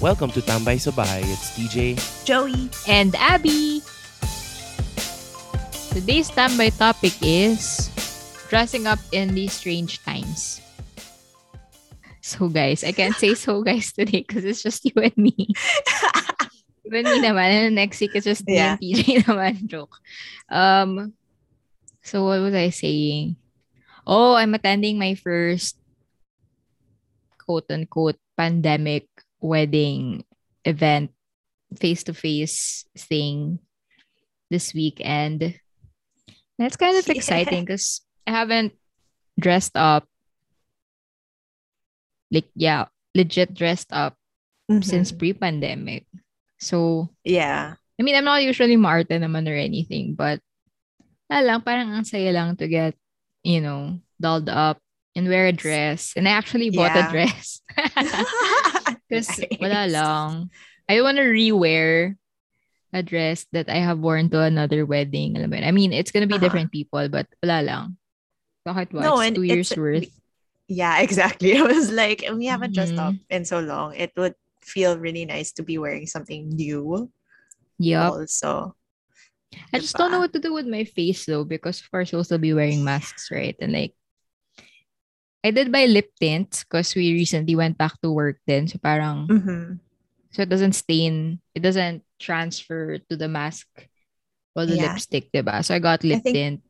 Welcome to Tambay sa It's DJ. Joey. and Abby. Today's standby topic is dressing up in these strange times. So guys, I can't say so guys today because it's just you and me. you and me naman. And next week it's just me Yeah. and PJ naman. Joke. Um, so what was I saying? Oh, I'm attending my first quote unquote pandemic wedding event face to face thing this weekend. That's kind of Yeah. exciting because I haven't dressed up, like, yeah, legit dressed up since Mhm. pre pandemic. So, Yeah. I mean, I'm not usually maarte naman or anything, but lang, parang ang saya lang to get, you know, dolled up and wear a dress. And I actually bought a dress. Because wala lang. I don't want to rewear a dress that I have worn to another wedding. Alam mo? I mean, it's gonna be Uh-huh. different people, but wala lang. Bakit what? No, and two years worth. Yeah, exactly. I was like, we haven't dressed up in so long. It would feel really nice to be wearing something new Yeah. also. I just don't know what to do with my face though, because of course we'll still be wearing masks, right? And like, I did buy lip tints because we recently went back to work then. So parang, Mhm. so it doesn't stain, it doesn't transfer to the mask or the Yeah. lipstick, diba? So I got lip think- tint.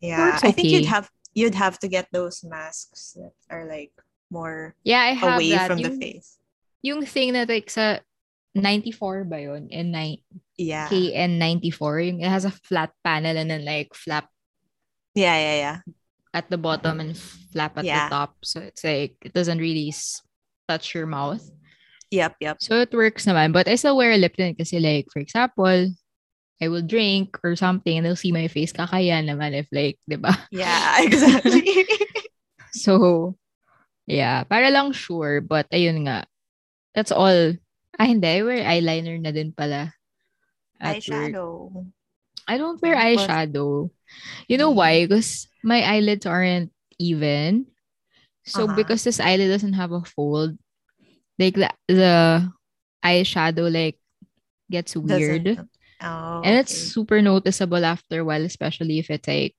Yeah. it's I think you'd have you'd have to get those masks that are like more Yeah, I have away that. from the face. yung thing na like sa 94 ba yun? And nine, Yeah. KN94, yung it has a flat panel and then like flap Yeah, yeah, yeah. At the bottom and flap at Yeah. the top. So it's like, it doesn't really touch your mouth. Yep, yep. So it works naman. But I still wear a lip tint kasi like, for example, I will drink or something and they'll see my face. Kakaya naman if like, di ba? Yeah, exactly. So, yeah. Para lang sure. But ayun nga. That's all. Ah, hindi. I wear eyeliner na din pala. at work. I don't wear eyeshadow. You know why? Because my eyelids aren't even. So Uh-huh. because this eyelid doesn't have a fold, like the, the eyeshadow like gets weird. Doesn't- Oh, And it's okay. super noticeable after a while, especially if it's like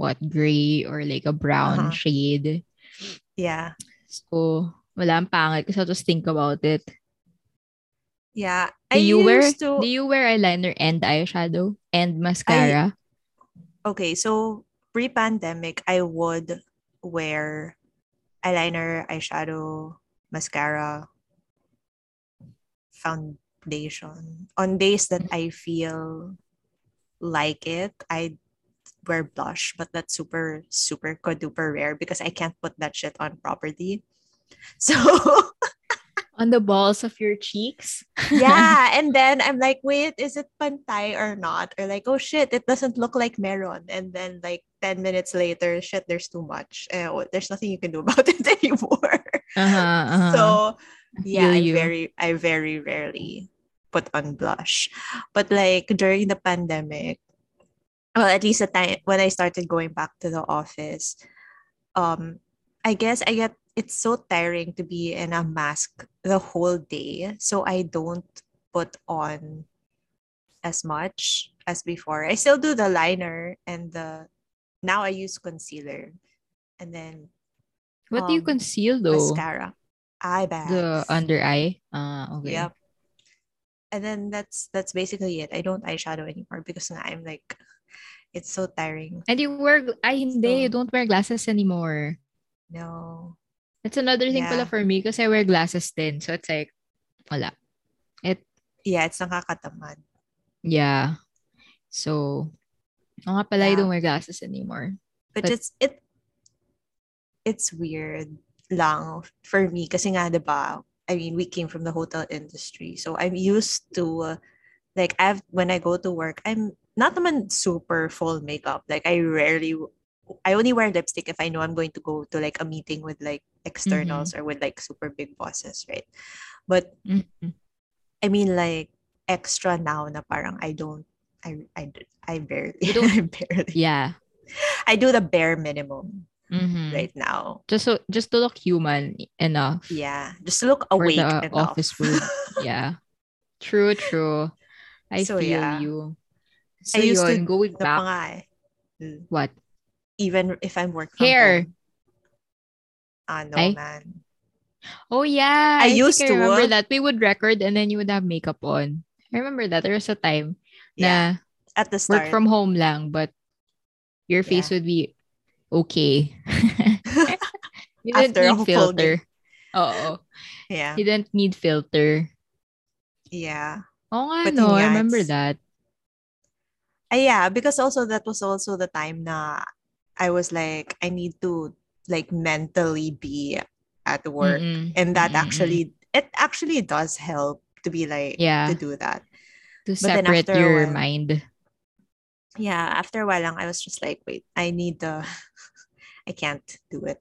what gray or like a brown Uh-huh. shade. yeah. So wala ang pangit kasi I'll just think about it. Yeah. Do I you wear to do you wear eyeliner and eyeshadow and mascara? okay, so pre-pandemic, I would wear eyeliner, eyeshadow, mascara, foundation. On days that I feel like it, I wear blush, but that's super, super duper rare because I can't put that shit on properly. So On the balls of your cheeks? yeah, and then I'm like, wait, is it pantay or not? Or like, oh shit, it doesn't look like meron. And then like 10 minutes later, shit, there's too much. Oh, there's nothing you can do about it anymore. Uh-huh, uh-huh. So yeah, I very I very rarely put on blush. But like during the pandemic, well, at least the time when I started going back to the office, um, I guess I get it's so tiring to be in a mask the whole day. So I don't put on as much as before. I still do the liner and the now I use concealer. And then What do you um, conceal though? mascara. Eye bags. The under eye? Ah, okay. Yep. And then that's that's basically it. I don't eyeshadow anymore because I'm like it's so tiring. And you wear, I hindi, you don't wear glasses anymore. No. That's another thing pala for me because I wear glasses then. So it's like, wala. It, Yeah, it's nakakatamad. yeah. So, oo nga pala, I don't wear glasses anymore. But, But- it's it it's weird lang for me kasi nga 'di ba? I mean, we came from the hotel industry. So I'm used to uh, like I've when I go to work, I'm not naman super full makeup. Like I rarely I only wear lipstick if I know I'm going to go to like a meeting with like externals or with like super big bosses, right? But Mhm. I mean like extra now na parang I don't I I I barely You don't- I barely Yeah. I do the bare minimum. Mhm. right now. Just so just to look human enough. Yeah, just to look awake the enough. office world. Yeah. True, true. I So, feel yeah. you. So I used to yun, going Ano pa back. eh. What? Even if I'm working home. Ah, no, Ay. man. Oh yeah. I think used I to, remember that. We would record and then you would have makeup on. I remember that. There was a time Yeah, at the work start. from home lang, but your face would be okay. you didn't After need filter. Oo. yeah, You didn't need filter. yeah. Oo nga, But no. yun I remember it's- that. Ah, yeah, because also that was also the time na I was like, I need to like mentally be at work. Mm-mm. And that Mm-mm-mm. actually it actually does help to be like Yeah. to do that. To but separate your while- mind. Yeah, after a while lang, I was just like, wait, I need the I can't do it.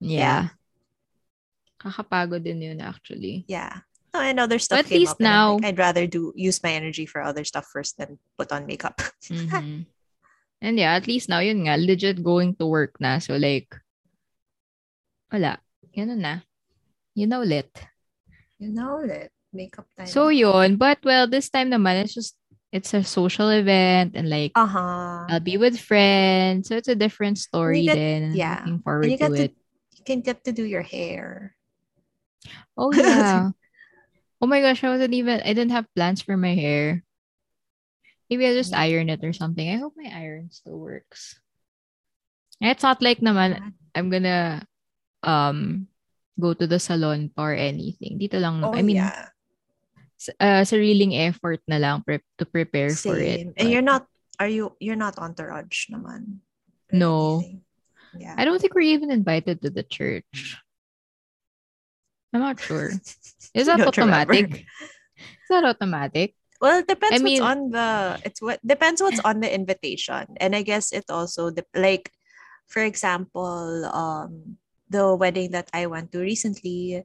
Yeah. Kakapagod din yun actually. Yeah. No, and other stuff at came least up now- like, I'd rather do use my energy for other stuff first than put on makeup. Mhm. And yeah, at least now yun nga, legit going to work na. So like, wala. Yun na. Yun na ulit. you know it. Makeup time. So yun, but well, this time naman, it's just, it's a social event and like, uh-huh. I'll be with friends. So it's a different story get- then. yeah. Looking forward you to to it. you can get to do your hair. Oh yeah. oh my gosh, I wasn't even I didn't have plans for my hair. Maybe I'll just iron it or something. I hope my iron still works. It's not like naman I'm gonna um go to the salon or anything. Dito lang. Oh I mean, yeah. uh, sariling effort na lang pre- to prepare for it. Same. And you're not are you you're not entourage naman. No. anything. Yeah. I don't think we're even invited to the church. I'm not sure. Is that Don't remember. automatic? Is that automatic? Well, it depends I mean- what's on the it's what depends what's on the invitation. And I guess it also dep- like for example, um the wedding that I went to recently,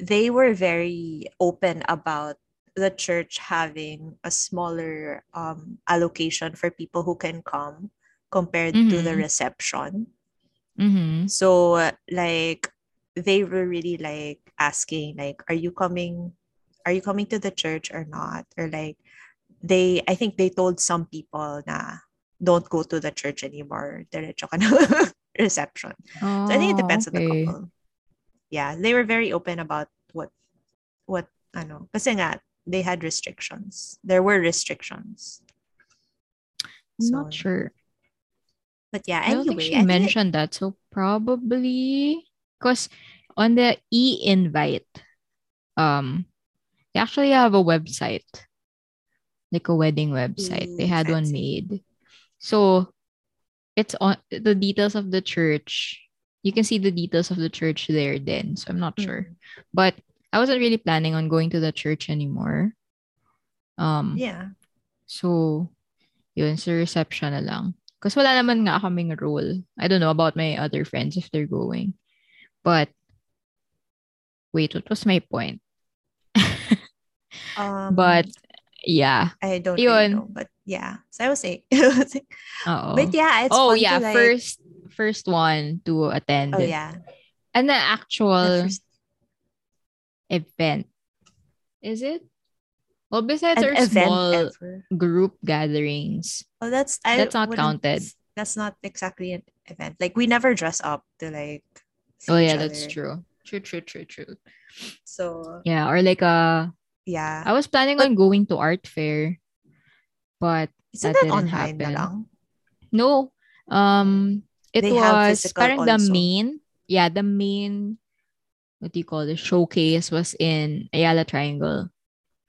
they were very open about the church having a smaller um allocation for people who can come compared to the Mhm. reception. Mm-hmm. So like they were really like asking like are you coming are you coming to the church or not or like they I think they told some people na don't go to the church anymore diretso ka na reception. Oh, So I think it depends on the okay. couple. Yeah, they were very open about what what ano kasi nga they had restrictions. There were restrictions. I'm not sure. But yeah, I don't think anyway, she I think it- mentioned that. So probably because on the e-invite, um, they actually have a website, like a wedding website. they Ooh, had one made. So it's on the details of the church. You can see the details of the church there then. So I'm not sure. Mm. But I wasn't really planning on going to the church anymore. Um Yeah. So, yun, sa reception na lang. Kasi wala naman nga kaming role. I don't know about my other friends if they're going. But, wait, what was my point? Um, But, yeah. I don't really know, but yeah. So I was saying, Oo. but yeah, it's oh, yeah. to like, First, first one to attend. oh yeah, And the the actual first- event. Is it? Well, besides an our small ever. group gatherings. Oh, that's I That's not counted. That's not exactly an event. Like we never dress up to like. Oh, yeah, that's true. True, true, true, true. So Yeah, or like a yeah, I was planning But- on going to art fair, but isn't that that, didn't online na happen. lang? no. Um, it They was parang the main, yeah, the main, what do you call the Showcase was in Ayala Triangle,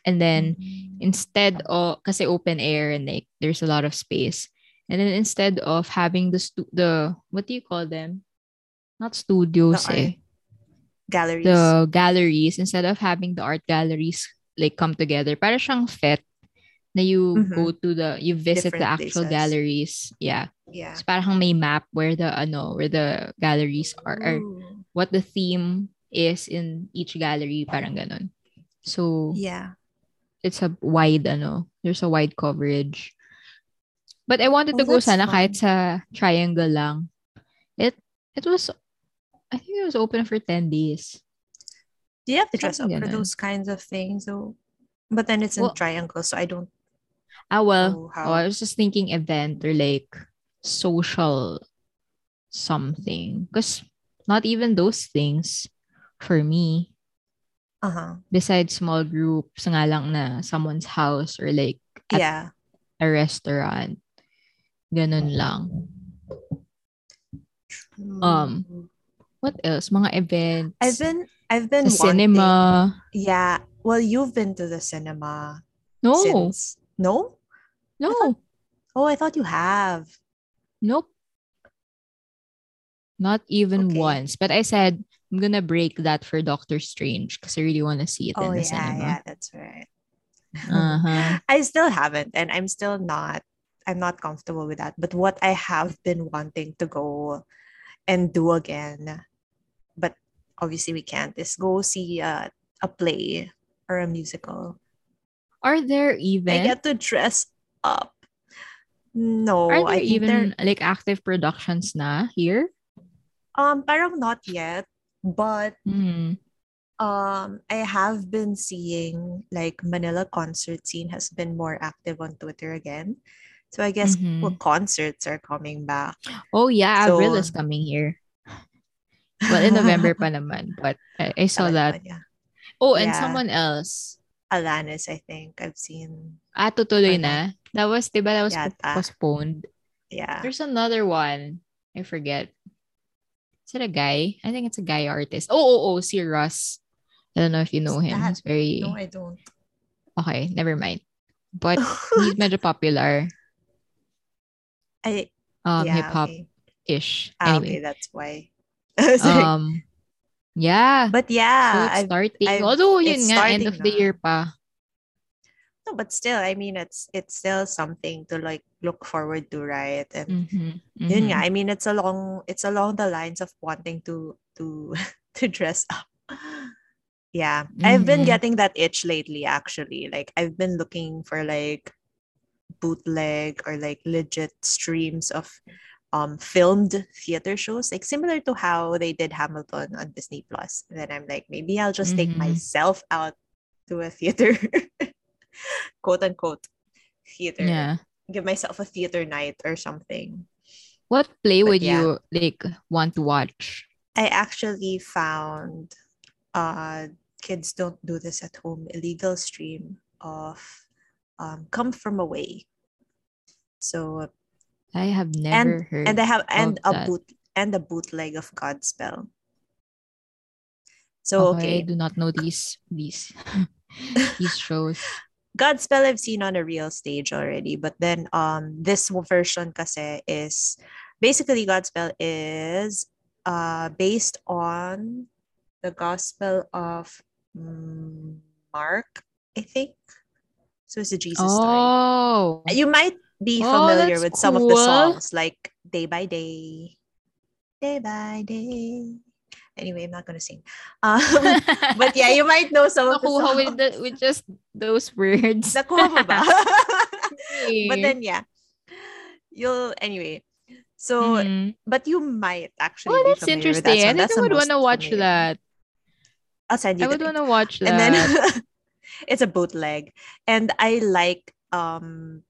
and then Mm. instead of kasi open air and like there's a lot of space, and then instead of having the stu- the what do you call them? Not studios, The eh. galleries. the galleries instead of having the art galleries like come together para siyang fet na you Mhm. go to the you visit the Different actual places. galleries yeah yeah. so parang may map where the ano where the galleries are or Ooh. what the theme is in each gallery parang ganon so Yeah. it's a wide ano there's a wide coverage but I wanted Oh, to go sana kahit fun. sa triangle lang It was, I think it was open for 10 days. Do you have to dress up for those kinds of things? So, but then it's in Well- triangle, so I don't. Ah, well, know oh, how. I was just thinking event or like social something. Because not even those things for me, Uh huh. besides small groups nga lang na someone's house or like at Yeah. a restaurant. Ganun lang. Um, What else? Mga events. I've been I've been wanting- cinema. Yeah. Well, you've been to the cinema No. since no? No. Oh, I thought you have. Nope. Not even Okay. once. But I said I'm gonna break that for Doctor Strange because I really want to see it Oh in the yeah, cinema. yeah, that's right. Uh-huh. I still haven't, and I'm still not. I'm not comfortable with that. But what I have been wanting to go and do again, but obviously we can't, is go see a, a play or a musical. Are there even I get to dress up. No, are I there even like active productions na here? um parang not yet, but Hmm. um I have been seeing like Manila concert scene has been more active on Twitter again. So I guess Mhm. well, concerts are coming back. Oh yeah, Avril So- is coming here. Well, in November pa naman, but I, I saw that. niya. Oh, and Yeah. someone else. Alanis, I think I've seen. Ah, tutuloy na. That was, diba, that was Yata. postponed. Yeah. There's another one. I forget. Is it a guy? I think it's a guy artist. Oh, oh, oh, si Russ. I don't know if you know him. that? He's very No, I don't. okay. Never mind. But he's medyo popular. I Um, yeah, hip hop okay. ish. Ah, okay, Anyway, that's why. Um, yeah. but so yeah, I've, starting. I've- Although yun nga, end of the year pa. no, but still, I mean, it's it's still something to like look forward to, right? And Mhm, yun mhm. nga, I mean, it's along it's along the lines of wanting to to to dress up. Yeah, I've been Mhm. getting that itch lately. Actually, like I've been looking for like bootleg or like legit streams of um filmed theater shows, like similar to how they did Hamilton on Disney Plus. And then I'm like, maybe I'll just take Mhm. myself out to a theater, quote unquote, theater. Yeah. Give myself a theater night or something. What play But would yeah. you like want to watch? I actually found uh kids don't do this at home illegal stream of um come from away. So I have never heard. and they have and a that. boot and a bootleg of Godspell. So okay, I do not know these these these shows. Godspell I've seen on a real stage already, but then um this version kasi is basically Godspell is uh based on the Gospel of mm, Mark, I think. So it's a Jesus story. Oh, You might be Oh, familiar with some of the songs like Day by Day, Day by Day. Anyway, I'm not gonna sing. Um, but yeah, you might know some of the songs. with the, with just those words. Nakuha ba? but then yeah, you'll anyway. So, Mhm. but you might actually. Oh, be that's interesting. That I think I would want to watch familiar. that. I'll send you. I would want to watch that. and then it's a bootleg and i like um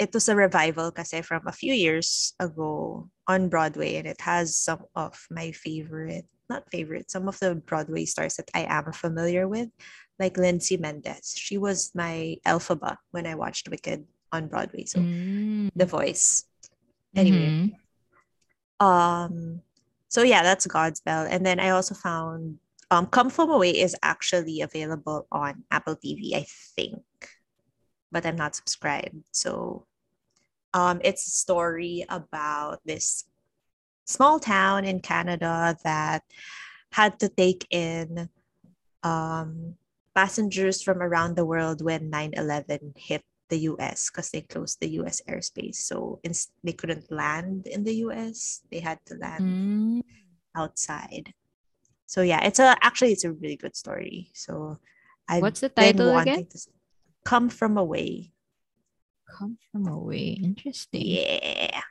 it was a revival kasi from a few years ago on broadway and it has some of my favorite not favorite some of the broadway stars that i am familiar with like lindsay mendez she was my Elphaba when i watched wicked on broadway so Mm. the voice anyway Mhm. um so yeah that's Godspell and then i also found um come from away is actually available on apple tv i think but i'm not subscribed so um it's a story about this small town in canada that had to take in um passengers from around the world when 9-11 hit the US because they closed the US airspace. So ins- they couldn't land in the US. They had to land Mm. outside. So yeah, it's a actually it's a really good story. So I've What's the title again? come from away. Come from away. Interesting. Yeah.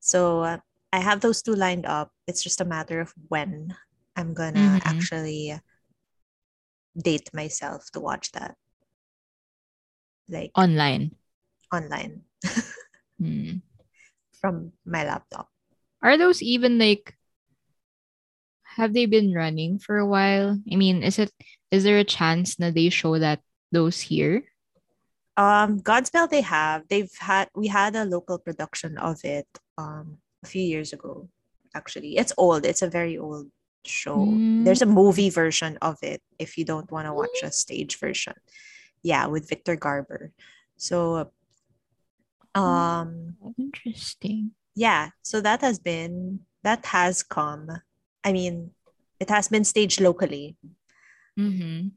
So uh, I have those two lined up. It's just a matter of when I'm gonna Mhm. actually date myself to watch that. Like Online. online Hmm. from my laptop. Are those even like have they been running for a while? I mean, is it is there a chance that they show that those here? Um, Godspell they have. They've had we had a local production of it um a few years ago. Actually, it's old. It's a very old show. Mm. There's a movie version of it if you don't want to watch a stage version. Yeah, with Victor Garber. So um Interesting. yeah, so that has been that has come. I mean, it has been staged locally. Mm-hmm.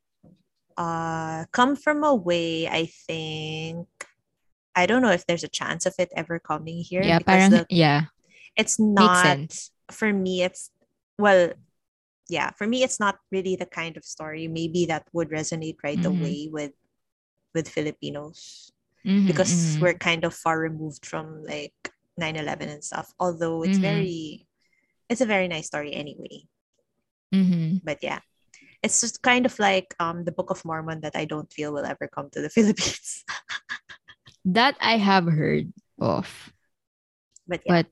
Uh come from away i think i don't know if there's a chance of it ever coming here Yeah, because parang, the, yeah, it's not for me it's well yeah for me it's not really the kind of story maybe that would resonate right Mhm. away with with filipinos Mhm, because mhm. we're kind of far removed from like 9-11 and stuff although it's Mhm. very it's a very nice story anyway Mhm. but yeah it's just kind of like um the book of mormon that i don't feel will ever come to the philippines that I have heard of, but yeah but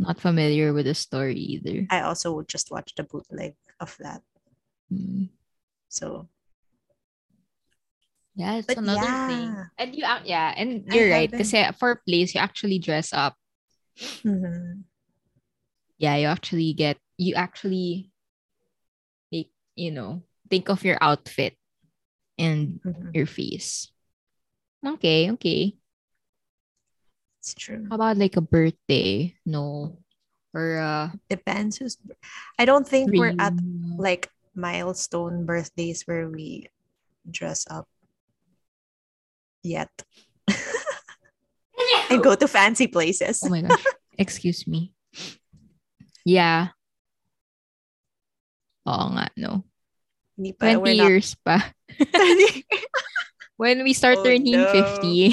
not familiar with the story either. i also just watched a bootleg of that Mm. so Yeah, it's But another thing. And you, ac- yeah, and you're right. haven't- Kasi for plays, you actually dress up. mhm. Yeah, you actually get, you actually, you know, think of your outfit and Mhm. your face. Okay, okay. it's true How about like a birthday? No. Or uh depends who's i don't think we're at like milestone birthdays where we dress up yet and go to fancy places Oh my gosh. Excuse me. Yeah. Oo nga, no. Hindi pa, 20 not- years pa. When we start Oh, turning no. 50.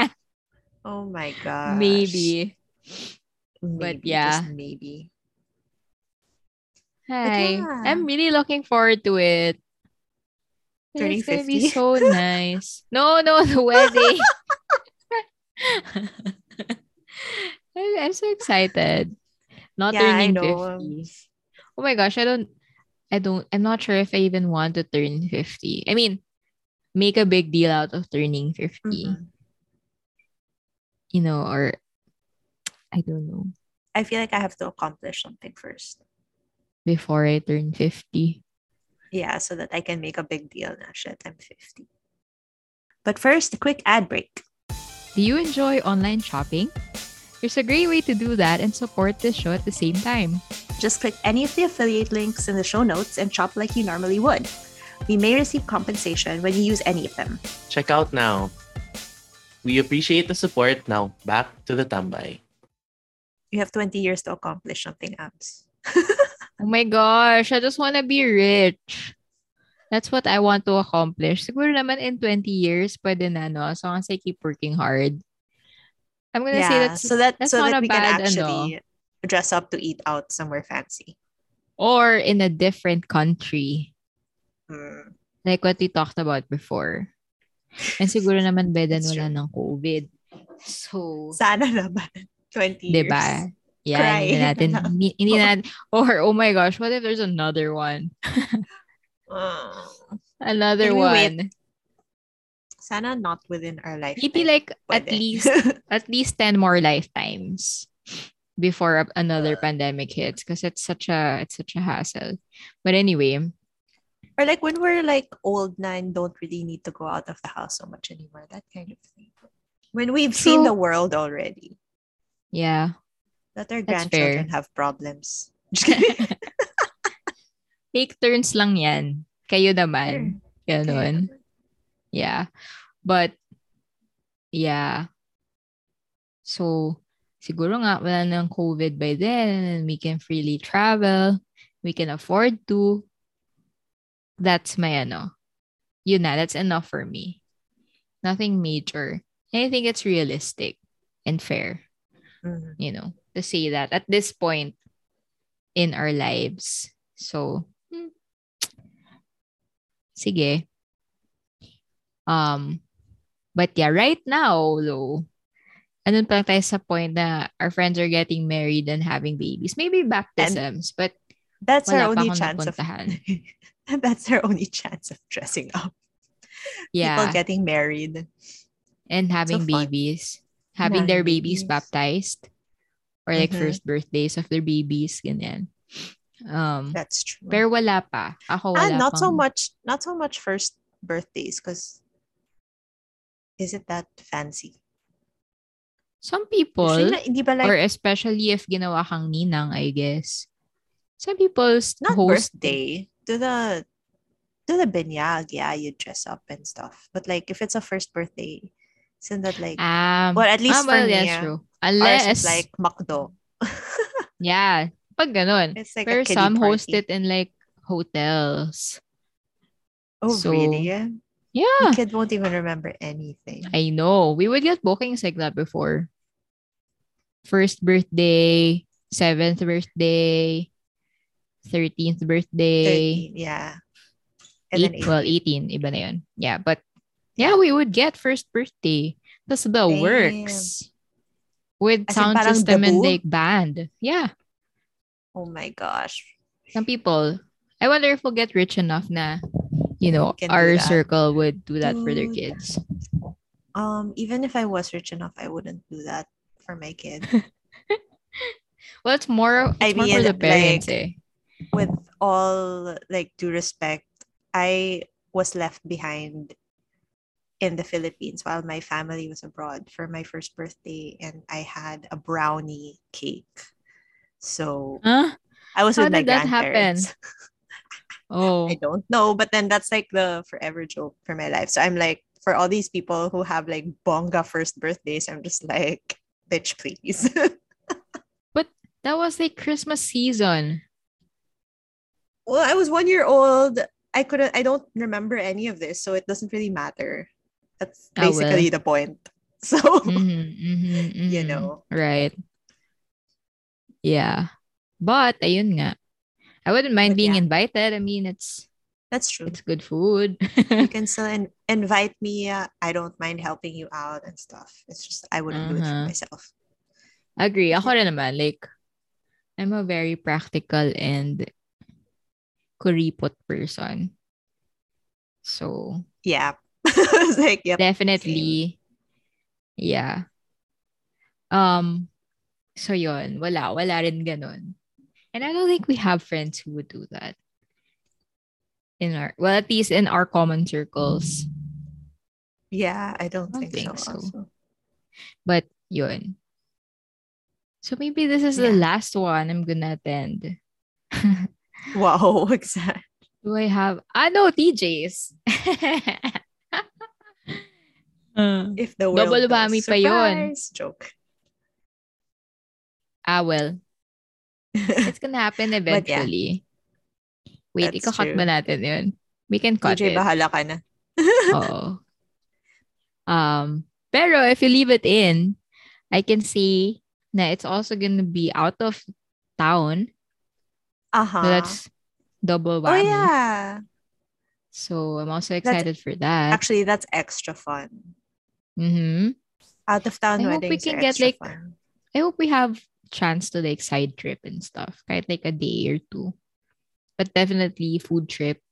oh my god. Maybe. maybe yeah. just maybe Hi. yeah. I'm really looking forward to it. Turning it's gonna be so nice. No, no, the wedding. I'm so excited. Not Yeah, turning 50. Oh my gosh, I don't I don't I'm not sure if I even want to turn 50. I mean, make a big deal out of turning 50, Mhm. you know, or I don't know, I feel like I have to accomplish something first. before I turn 50. Yeah, so that I can make a big deal na shit, I'm 50. But first, a quick ad break. Do you enjoy online shopping? There's a great way to do that and support this show at the same time. Just click any of the affiliate links in the show notes and shop like you normally would. We may receive compensation when you use any of them. Check out now. We appreciate the support. Now, back to the tambay. You have 20 years to accomplish something else. Oh my gosh, I just want to be rich. That's what I want to accomplish. Siguro naman in 20 years, pwede na, no? As long as I keep working hard. I'm gonna say that's, so that that's so not that a we can bad, ano. Dress up to eat out somewhere fancy. Or in a different country. Mm. Like what we talked about before. And siguro naman bedan That's wala ng COVID. So, Sana naman. 20 years. diba? Yeah, Cry hindi na natin, na hindi, natin, or oh my gosh, what if there's another one? Mm. Another we wait? one. Sana not within our lifetime. Maybe like at least at least 10 more lifetimes before another pandemic hits because it's such a it's such a hassle. But anyway, or like when we're like old na and don't really need to go out of the house so much anymore. That kind of thing. When we've seen the world already. yeah. That our grandchildren fair. have problems. Take turns lang yan. Kayo naman. Naman. Yeah. But yeah. So siguro nga wala nang COVID by then and we can freely travel. We can afford to. That's my ano. Yun na, that's enough for me. Nothing major. And I think it's realistic and fair, Mhm. you know. to say that at this point in our lives. So, hmm. sige. Um, but yeah, right now, though, andun pa lang tayo sa point na our friends are getting married and having babies. Maybe baptisms, but That's our only chance of. That's our only chance of dressing up. yeah, People getting married. and having fun. babies. Having their babies babies. baptized. Or like Mhm. first birthdays of their babies, ganyan. Um, That's true. pero wala pa. Ako ah, wala not so much not so much first birthdays because is it that fancy? Some Usually people, na- hindi ba like or especially if ginawa kang ninang, I guess. Some people s- not host birthday to the to the binyag, yeah, you dress up and stuff. But like if it's a first birthday, isn't that like Um, Well, at least ah, for well, me, that's ah, true. Unless, like McDo? yeah, pag ganun. it's like Pero some host it in like hotels. Oh so- really? Yeah, The kid won't even remember anything. I know. We would get bookings like that before. First birthday, seventh birthday, thirteenth birthday, 13, yeah. And eight, well, 18. 18, iba na yun. Yeah, but yeah, we would get first birthday. That's the Damn. works. With As sound system and like band. Yeah. Oh my gosh. Some people. I wonder if we'll get rich enough na, you know, our circle would do that for their kids. Um, even if I was rich enough, I wouldn't do that for my kid. Well, it's more, it's I more for the parents like- eh. With all like due respect, I was left behind in the Philippines while my family was abroad for my first birthday, and I had a brownie cake. So Huh? I was How with my that happen? grandparents. Oh. I don't know, but then that's like the forever joke for my life. So I'm like, for all these people who have like bonga first birthdays, I'm just like, bitch, please. But that was like Christmas season. well, I was one year old. I couldn't. I don't remember any of this, so it doesn't really matter. That's Oh, basically the point. So Mhm, mhm, You mhm. know. Right. Yeah. But ayun nga. I wouldn't mind But being yeah. invited. I mean, it's that's true. it's good food. You can still in- invite me. Uh, I don't mind helping you out and stuff. It's just I wouldn't do it Uh-huh. for myself. Agree. Ako rin naman. Like, I'm a very practical and kuripot person. So, Yeah. Like, yep. definitely, yeah. Um, so yon wala, wala rin ganun. And I don't think we have friends who would do that. In our, well, at least in our common circles. Yeah, I don't, I don't think, think so. so. But yun. So maybe this is the last one I'm gonna attend. Wow, exactly. Do I have? Ah, no, TJ's. If the world Double whammy pa yun. Joke. ah, well. It's gonna happen yeah, eventually. Wait, that's ikakat ba natin yun? We can cut it. DJ, bahala ka na. Oo. Um, pero if you leave it in, I can see na it's also gonna be out of town. Uh-huh. So that's double oh, yeah. So I'm also That's- excited for that. Actually, that's extra fun. mm-hmm. Out of town I hope we can get, like, fun. I hope we have chance to like side trip and stuff. Like a day or two. But definitely food trip. Oh,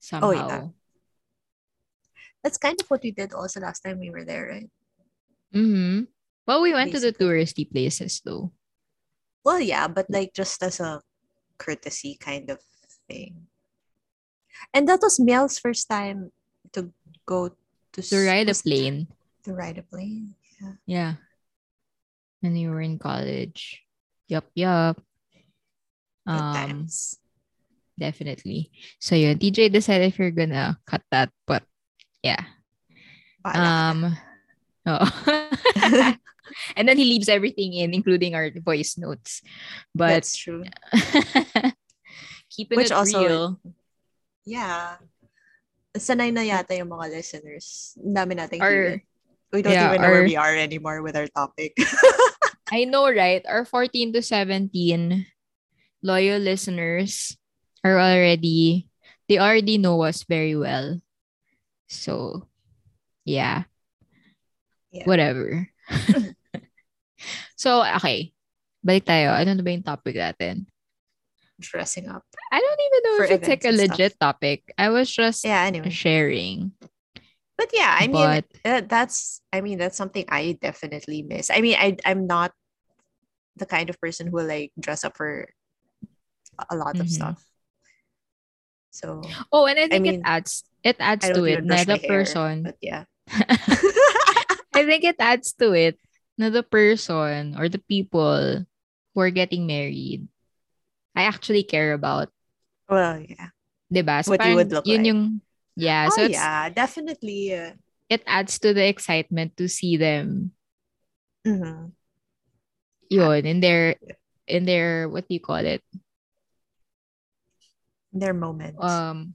Somehow. yeah. That's kind of what we did also last time we were there, right? Mm-hmm. Well, we went to the touristy places though. Well, yeah, but like just as a courtesy kind of thing. And that was Mel's first time to go to To ride a plane. To ride a plane. Yeah. Yeah. When you were in college. Yup, yup. Um, times. definitely. So yun, DJ decided if you're gonna cut that, but yeah. Bahala. Um, oh. and then he leaves everything in, including our voice notes. But That's true. keeping Which it also- real. Yeah. Sanay na yata yung mga listeners. Dami nating Our- We don't yeah, even know where we are anymore with our topic. I know, right? Our 14 to 17 loyal listeners are already, they already know us very well. So, yeah. Yeah. Whatever. so, okay. Balik tayo. Ano na ba yung topic natin? Dressing up. I don't even know if it's like a legit topic. I was just Yeah, anyway. sharing. But yeah, I mean, but uh, that's I mean that's something I definitely miss. I mean, I I'm not the kind of person who will like dress up for a lot of Mhm. stuff. So oh, and I think mean, it adds it adds I to it. even brush Na the my hair, person, but yeah. I think it adds to it. Na the person or the people who are getting married, I actually care about. well, yeah. Diba? So What you would look yun like. yung, yeah. so oh it's, yeah, definitely. Uh, it adds to the excitement to see them mhm. yun in their in their what do you call it Their moment. um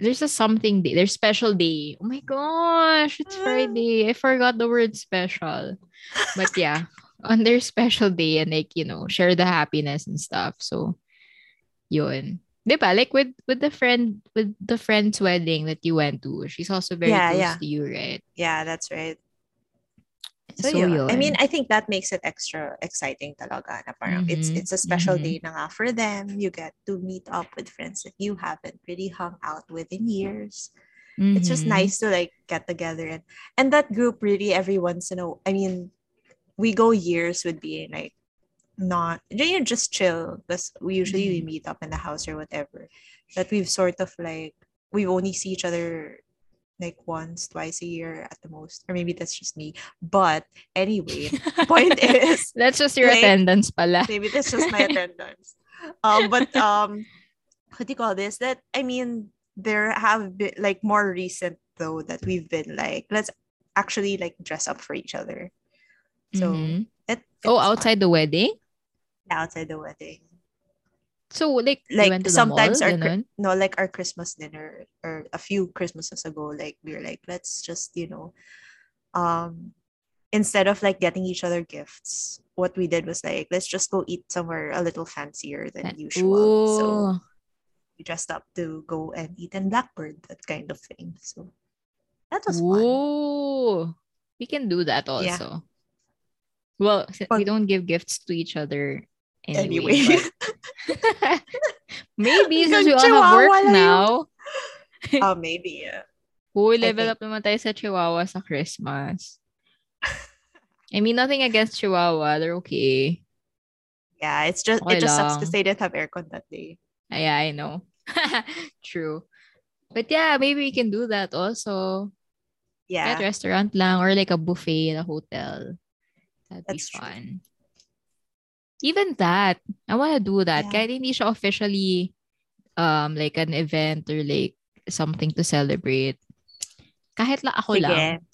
there's a something day there's special day oh my gosh it's Ah. friday i forgot the word special but yeah on their special day and like you know share the happiness and stuff so yun Diba? Like with with the friend with the friend's wedding that you went to, she's also very Yeah, close yeah. to you, right? yeah, that's right. So, So, yun. I mean, I think that makes it extra exciting talaga. Na parang it's Mhm, it's a special mhm. day na nga for them. You get to meet up with friends that you haven't really hung out with in years. It's just Mhm. nice to like get together and and that group really every once in a I mean, we go years with being like not you know, just chill because we usually we Mhm. meet up in the house or whatever. That we've sort of like we only see each other like once, twice a year at the most, or maybe that's just me. But anyway, point is That's just your like, attendance pala. maybe that's just my attendance. Um, but um, what do you call this? That I mean, there have been like more recent though that we've been like let's actually like dress up for each other. So Mhm. it, Oh, it's fun. outside the wedding? outside the wedding. So, like, Like went to sometimes mall, our ganun? no, like our Christmas dinner or a few Christmases ago, like we were like, let's just, you know, um instead of like getting each other gifts, what we did was like, let's just go eat somewhere a little fancier than usual. So we dressed up to go and eat in Blackbird, that kind of thing. So that was fun. We can do that Yeah. also. Well, si- we don't give gifts to each other anyway. Anyway. but maybe since we all have work now. oh, maybe. Yeah. Uy, level think- up naman tayo sa Chihuahua sa Christmas. I mean, nothing against Chihuahua. They're okay. Yeah, it's just Okay it just sucks lang. because they didn't have aircon that day. Ah, Yeah, I know. True. But yeah, maybe we can do that also. Yeah. At restaurant lang or like a buffet at a hotel. That'd That's be true. Even that, I want to do that. Yeah. Kahit hindi siya officially um like an event or like something to celebrate. Kahit lang ako Sige. lang.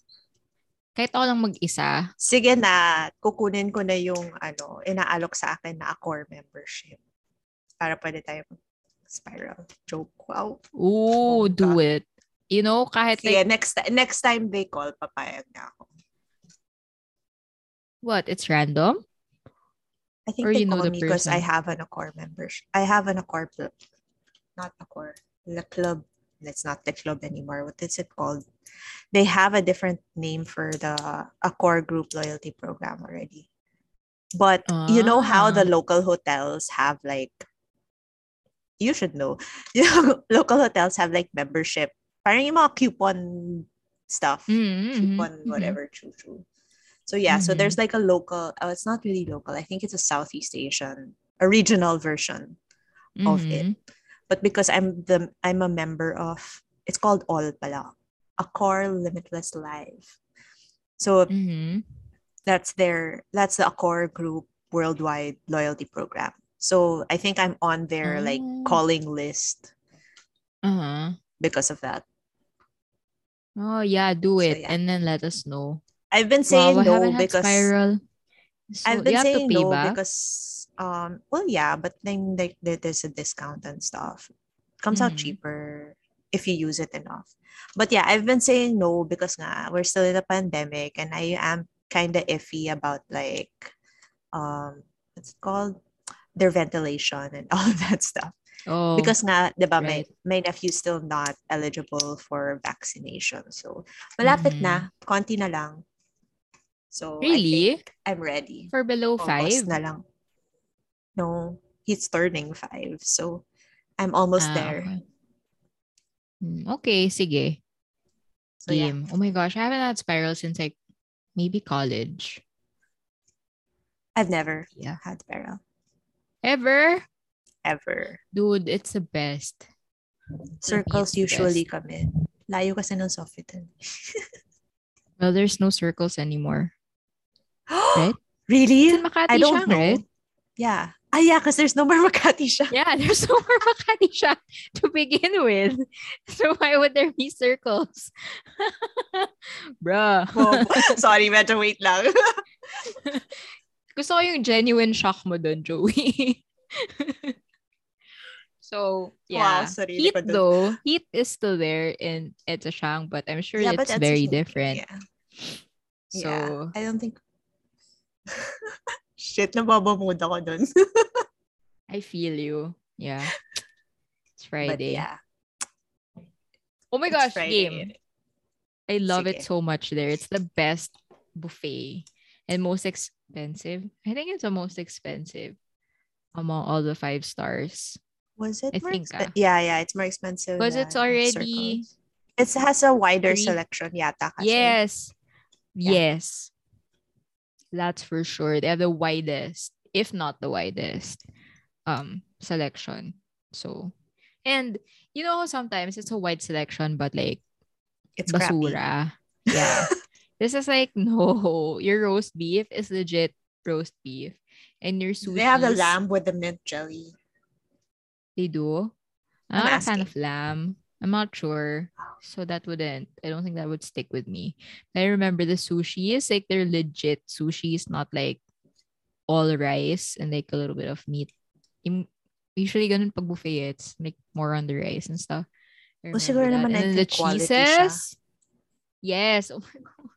Kahit ako lang mag-isa. Sige na, kukunin ko na yung ano, inaalok sa akin na Accor membership. Para pwede tayo spiral. Joke. Wow. Ooh, Bongga. do it. You know, kahit Sige, like, next, next time they call, papayag na ako. what? It's random? I think Or they you know call the me because I have an Accor membership. I have an Accor, not Accor, the club. It's not the club anymore. What is it called? They have a different name for the Accor group loyalty program already. But you know how the Ah. local hotels have like, you should know, you know, local hotels have like membership. Parang yung mga coupon stuff. Mm, coupon, mhm, mhm. whatever, choo choo. So yeah, so Mhm. there's like a local. Oh, it's not really local. I think it's a Southeast Asian, a regional version of it. Mhm. But because I'm the I'm a member of, it's called All Pala, Accor Limitless Live. So Mhm. that's their that's the Accor Group worldwide loyalty program. So I think I'm on their like Oh. calling list Uh-huh. because of that. Oh, yeah, do So, it. yeah. And then let us know. I've been saying no because spiral. So, I've been saying no back? because um well yeah, but then like there- there's a discount and stuff. comes out Mhm. cheaper if you use it enough. But yeah, I've been saying no because nga we're still in a pandemic and I am kind of iffy about like um what's it called their ventilation and all that stuff Oh, because nga 'di ba right. may nephew still not eligible for vaccination so malapit na konti na lang so I really? think I'm ready For below five? na lang no he's turning five so I'm almost Ah, there okay. Hmm, Okay, sige. so yeah Oh my gosh, I haven't had spiral since like maybe college. I've never Yeah. had Beryl Ever? ever Dude, it's the best. circles the usually best. kami layo kasi ng Sofitel Well, there's no circles anymore. Right? really It's in Makati I don't siya, know right? yeah ah yeah because there's no more Makati siya Yeah, there's no more Makati siya to begin with. So why would there be circles? Bruh. Sorry, medyo wait lang. Gusto ko yung genuine shock mo dun, Joey. so, yeah. Wow, sarili heat though, heat is still there in EDSA Shang, but I'm sure it's that's very different. Yeah. So, yeah. I don't think... Shit, nababamood ako dun. I feel you. Yeah. It's But Friday. yeah. Oh my gosh, game. I love it so much there. It's the best buffet and most expensive. I think it's the most expensive among all the five stars. Was it I more think, expen- ah. Yeah, yeah, it's more expensive. Because it's already Circles. It has a wider three- selection yata kasi. Yes. Yeah. Yes. That's for sure. They have the widest, if not the widest, um, selection. So, and you know, sometimes it's a wide selection, but like It's crappy. basura. Yeah. this is like no, your roast beef is legit roast beef, and your sushi. They have the lamb with the mint jelly. They do. I'm I'm a fan of lamb. I'm not sure. So that wouldn't, I don't think that would stick with me. I remember the sushi is like they're legit sushi. It's not like all rice and like a little bit of meat. Usually ganun pag buffet, eh, it's like more on the rice and stuff. Well, siguro naman. And then the quality siya. cheeses. Yes. Oh my god.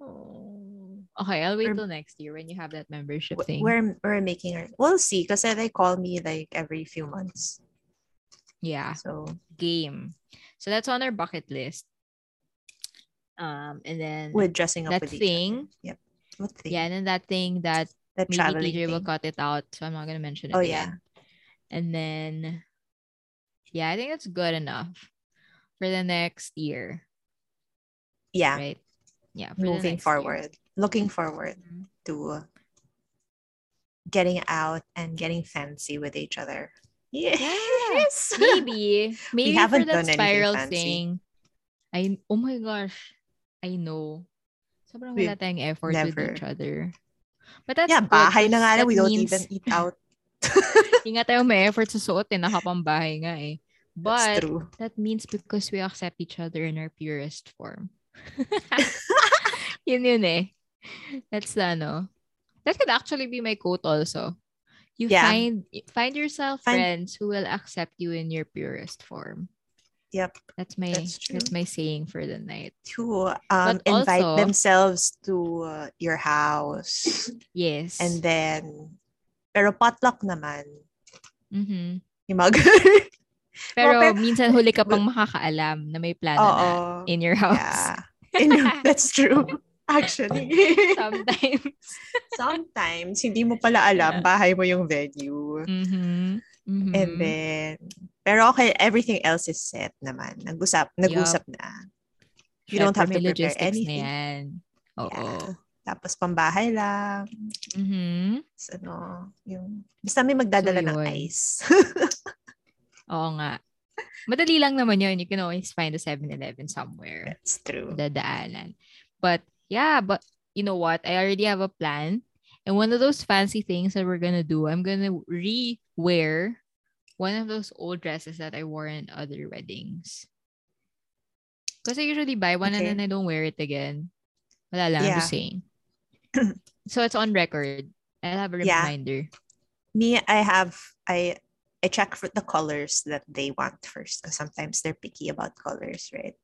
Oh. Okay, I'll wait We're- till next year when you have that membership thing. We're, we're making our... We'll see because they call me like every few months. Yeah. So, game. So that's on our bucket list. Um, and then with dressing up that with thing. Yep. What thing? yeah, and then that thing that That maybe TJ will cut it out, so I'm not gonna mention it. Oh, again. And then, yeah, I think that's good enough for the next year, Yeah. right? Yeah, Moving next year. forward. Looking forward Mhm. to getting out and getting fancy with each other. Yes. Maybe, maybe for haven't that done spiral fancy. thing. I oh my gosh, I know. Sobrang We've wala tayong effort with never- each other. But that's yeah, good, bahay na nga that We don't means- even eat out. Nga tayo may effort sa suot eh, nakapambahay nga eh. But that means because we accept each other in our purest form. yun yun eh. That's the ano. That could actually be my quote also. You Yeah. find find yourself Find- friends who will accept you in your purest form. Yep. That's my That's that's, my saying for the night. To um, invite also- themselves to uh, your house. Yes. And then, pero potluck naman. Mhm. Yung mga Pero pero- minsan huli ka pang makakaalam na may plano na in your house. Yeah. In that's true. Actually. Sometimes. Sometimes, hindi mo pala alam, Yeah. bahay mo yung venue. Mhm. Mhm. And then, pero okay, everything else is set naman. Nag-usap, nag-usap na. You don't have to prepare na anything. yan. Oo. Yeah. Tapos pambahay lang. Mhm. So, ano, yung, basta may magdadala ng yun. ice. Oo nga. Madali lang naman yun. You can always find a 7-Eleven somewhere. That's true. Dadaanan. But, yeah, but you know what? I already have a plan. And one of those fancy things that we're gonna do, I'm gonna re-wear one of those old dresses that I wore in other weddings. Because I usually buy one Okay. and then I don't wear it again. Wala lang, I'm just saying. so it's on record. I'll have a Yeah. reminder. Me, I have, I, I check for the colors that they want first. Because sometimes they're picky about colors, right?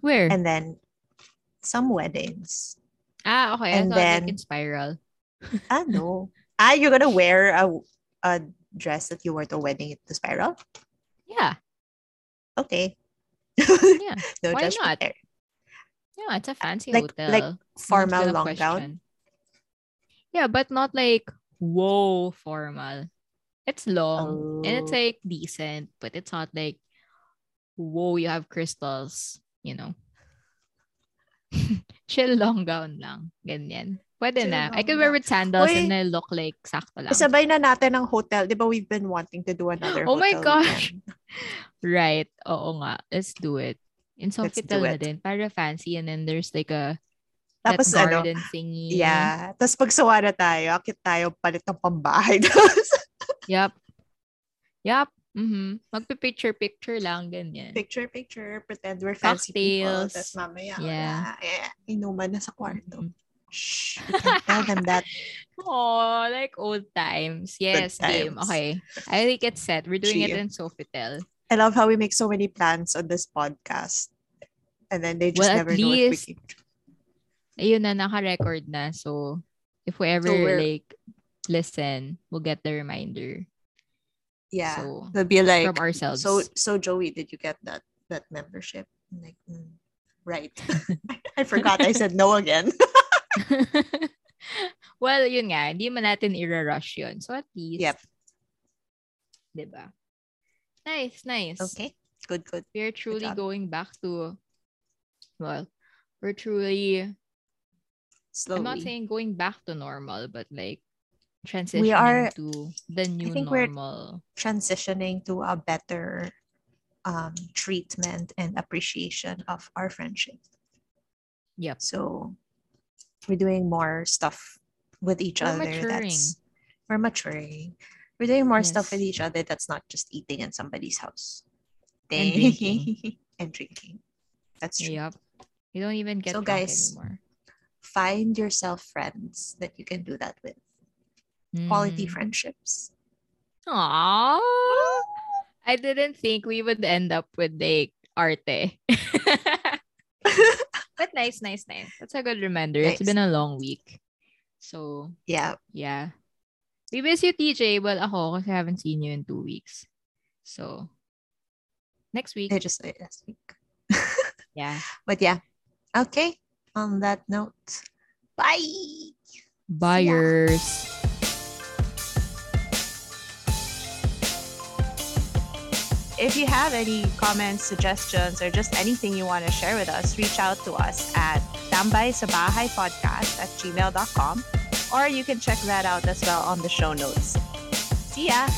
Where? And then, some weddings, Ah, okay. And then- like in spiral. Ah, no. Ah, you're gonna wear a, a dress that you wore to wedding at the spiral? Yeah. Okay. Yeah. no Why judgment not? there. Yeah, it's a fancy Like- hotel. like Formal long gown. Yeah, but not like whoa formal. It's long and it's Oh. like decent, but it's not like whoa, you have crystals, you know. Chill long gown lang. Ganyan. Pwede Chill na. I could wear with sandals Uy. and I look like sakto lang. Isabay na natin ang hotel. Di ba we've been wanting to do another Oh my hotel gosh. weekend? Right. Oo nga. Let's do it. In Sofitel na din. Para fancy and then there's like a Tapos that ano, garden thingy. yeah. Tapos pag sawa na tayo, akit tayo palit ng pambahay. Tapos Yup. Mm-hmm. Magpa-picture-picture lang, ganyan. picture, picture, pretend we're fancy people. Cocktails. Tapos mamaya, Yeah. wala. Eh, inuman na sa kwarto. Mhm. Shh, we tell them that. Oh, like old times. Yes, game. times. Okay. I think it's set. We're doing it Gee. in Sofitel. I love how we make so many plans on this podcast. And then they just Well, never know if we least- keep. Ayun na, naka-record na. So, if we ever we're- like listen, we'll get the reminder Yeah. So, They'll be like, from ourselves. so, so Joey, did you get that that membership? I'm like, "Mm, right. I forgot I said no again. well, yun nga, hindi man natin i-rush yun. So, at least, Yep. Diba? Nice, nice. okay. Good, good. We're truly job. going back to, well, we're truly, Slowly. I'm not saying going back to normal, but like transitioning are- to the new think we're- transitioning to a better um, treatment and appreciation of our friendship. Yep. So we're doing more stuff with each We're other. maturing. That's we're maturing. We're doing more stuff with each other that's not just eating in somebody's house. And drinking. and drinking. That's true. Yep. You don't even get So, guys, anymore. Find yourself friends that you can do that with. Quality Mm. friendships. Aww. I didn't think we would end up with like arte. but nice, nice, nice. That's a good reminder. It's been a long week. So, Yeah. yeah. We miss you, TJ. Well, ako, kasi I haven't seen you in two weeks. So, next week. I just saw it last week. Yeah. But yeah. Okay. On that note, bye. Buyers. If you have any comments, suggestions, or just anything you want to share with us, reach out to us at tambay sa podcast at gmail.com or you can check that out as well on the show notes. See ya!